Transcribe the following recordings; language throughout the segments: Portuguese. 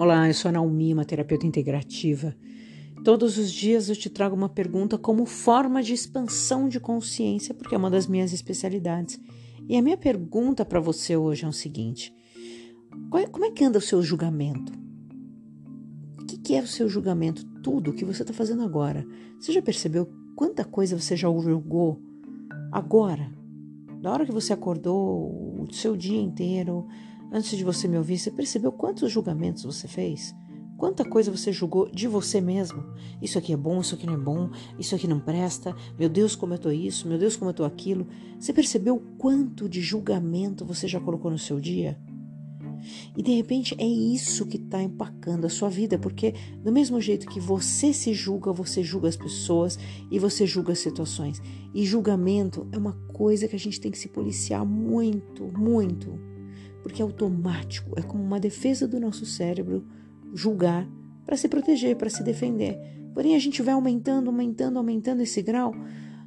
Olá, eu sou a Naomi, uma terapeuta integrativa. Todos os dias eu te trago uma pergunta como forma de expansão de consciência, porque é uma das minhas especialidades. E a minha pergunta para você hoje é o seguinte: é, como é que anda o seu julgamento? O que, é o seu julgamento? Tudo o que você está fazendo agora. Você já percebeu quanta coisa você já julgou agora? Da hora que você acordou, o seu dia inteiro, Antes de você me ouvir, você percebeu quantos julgamentos você fez? Quanta coisa você julgou de você mesmo? Isso aqui é bom, isso aqui não é bom, isso aqui não presta. Meu Deus, como eu tô isso, meu Deus, como eu tô aquilo. Você percebeu quanto de julgamento você já colocou no seu dia? E de repente é isso que está empacando a sua vida, porque do mesmo jeito que você se julga, você julga as pessoas e você julga as situações. E julgamento é uma coisa que a gente tem que se policiar muito, muito porque é automático, é como uma defesa do nosso cérebro julgar para se proteger, para se defender. Porém, a gente vai aumentando, aumentando, aumentando esse grau,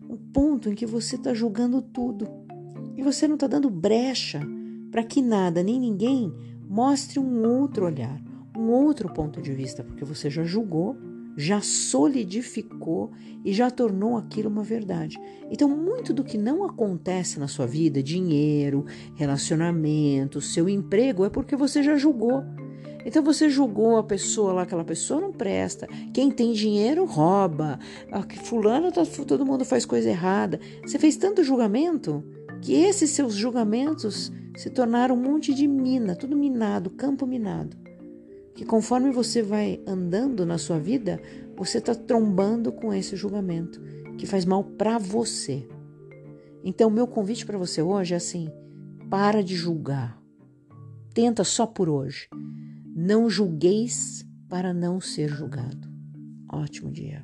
um ponto em que você está julgando tudo e você não está dando brecha para que nada nem ninguém mostre um outro olhar, um outro ponto de vista, porque você já julgou já solidificou e já tornou aquilo uma verdade. Então, muito do que não acontece na sua vida, dinheiro, relacionamento, seu emprego, é porque você já julgou. Então você julgou a pessoa lá, aquela pessoa não presta. Quem tem dinheiro rouba. Ah, fulano tá, todo mundo faz coisa errada. Você fez tanto julgamento que esses seus julgamentos se tornaram um monte de mina, tudo minado, campo minado que conforme você vai andando na sua vida, você está trombando com esse julgamento que faz mal para você. Então, meu convite para você hoje é assim: para de julgar. Tenta só por hoje. Não julgueis para não ser julgado. Ótimo dia.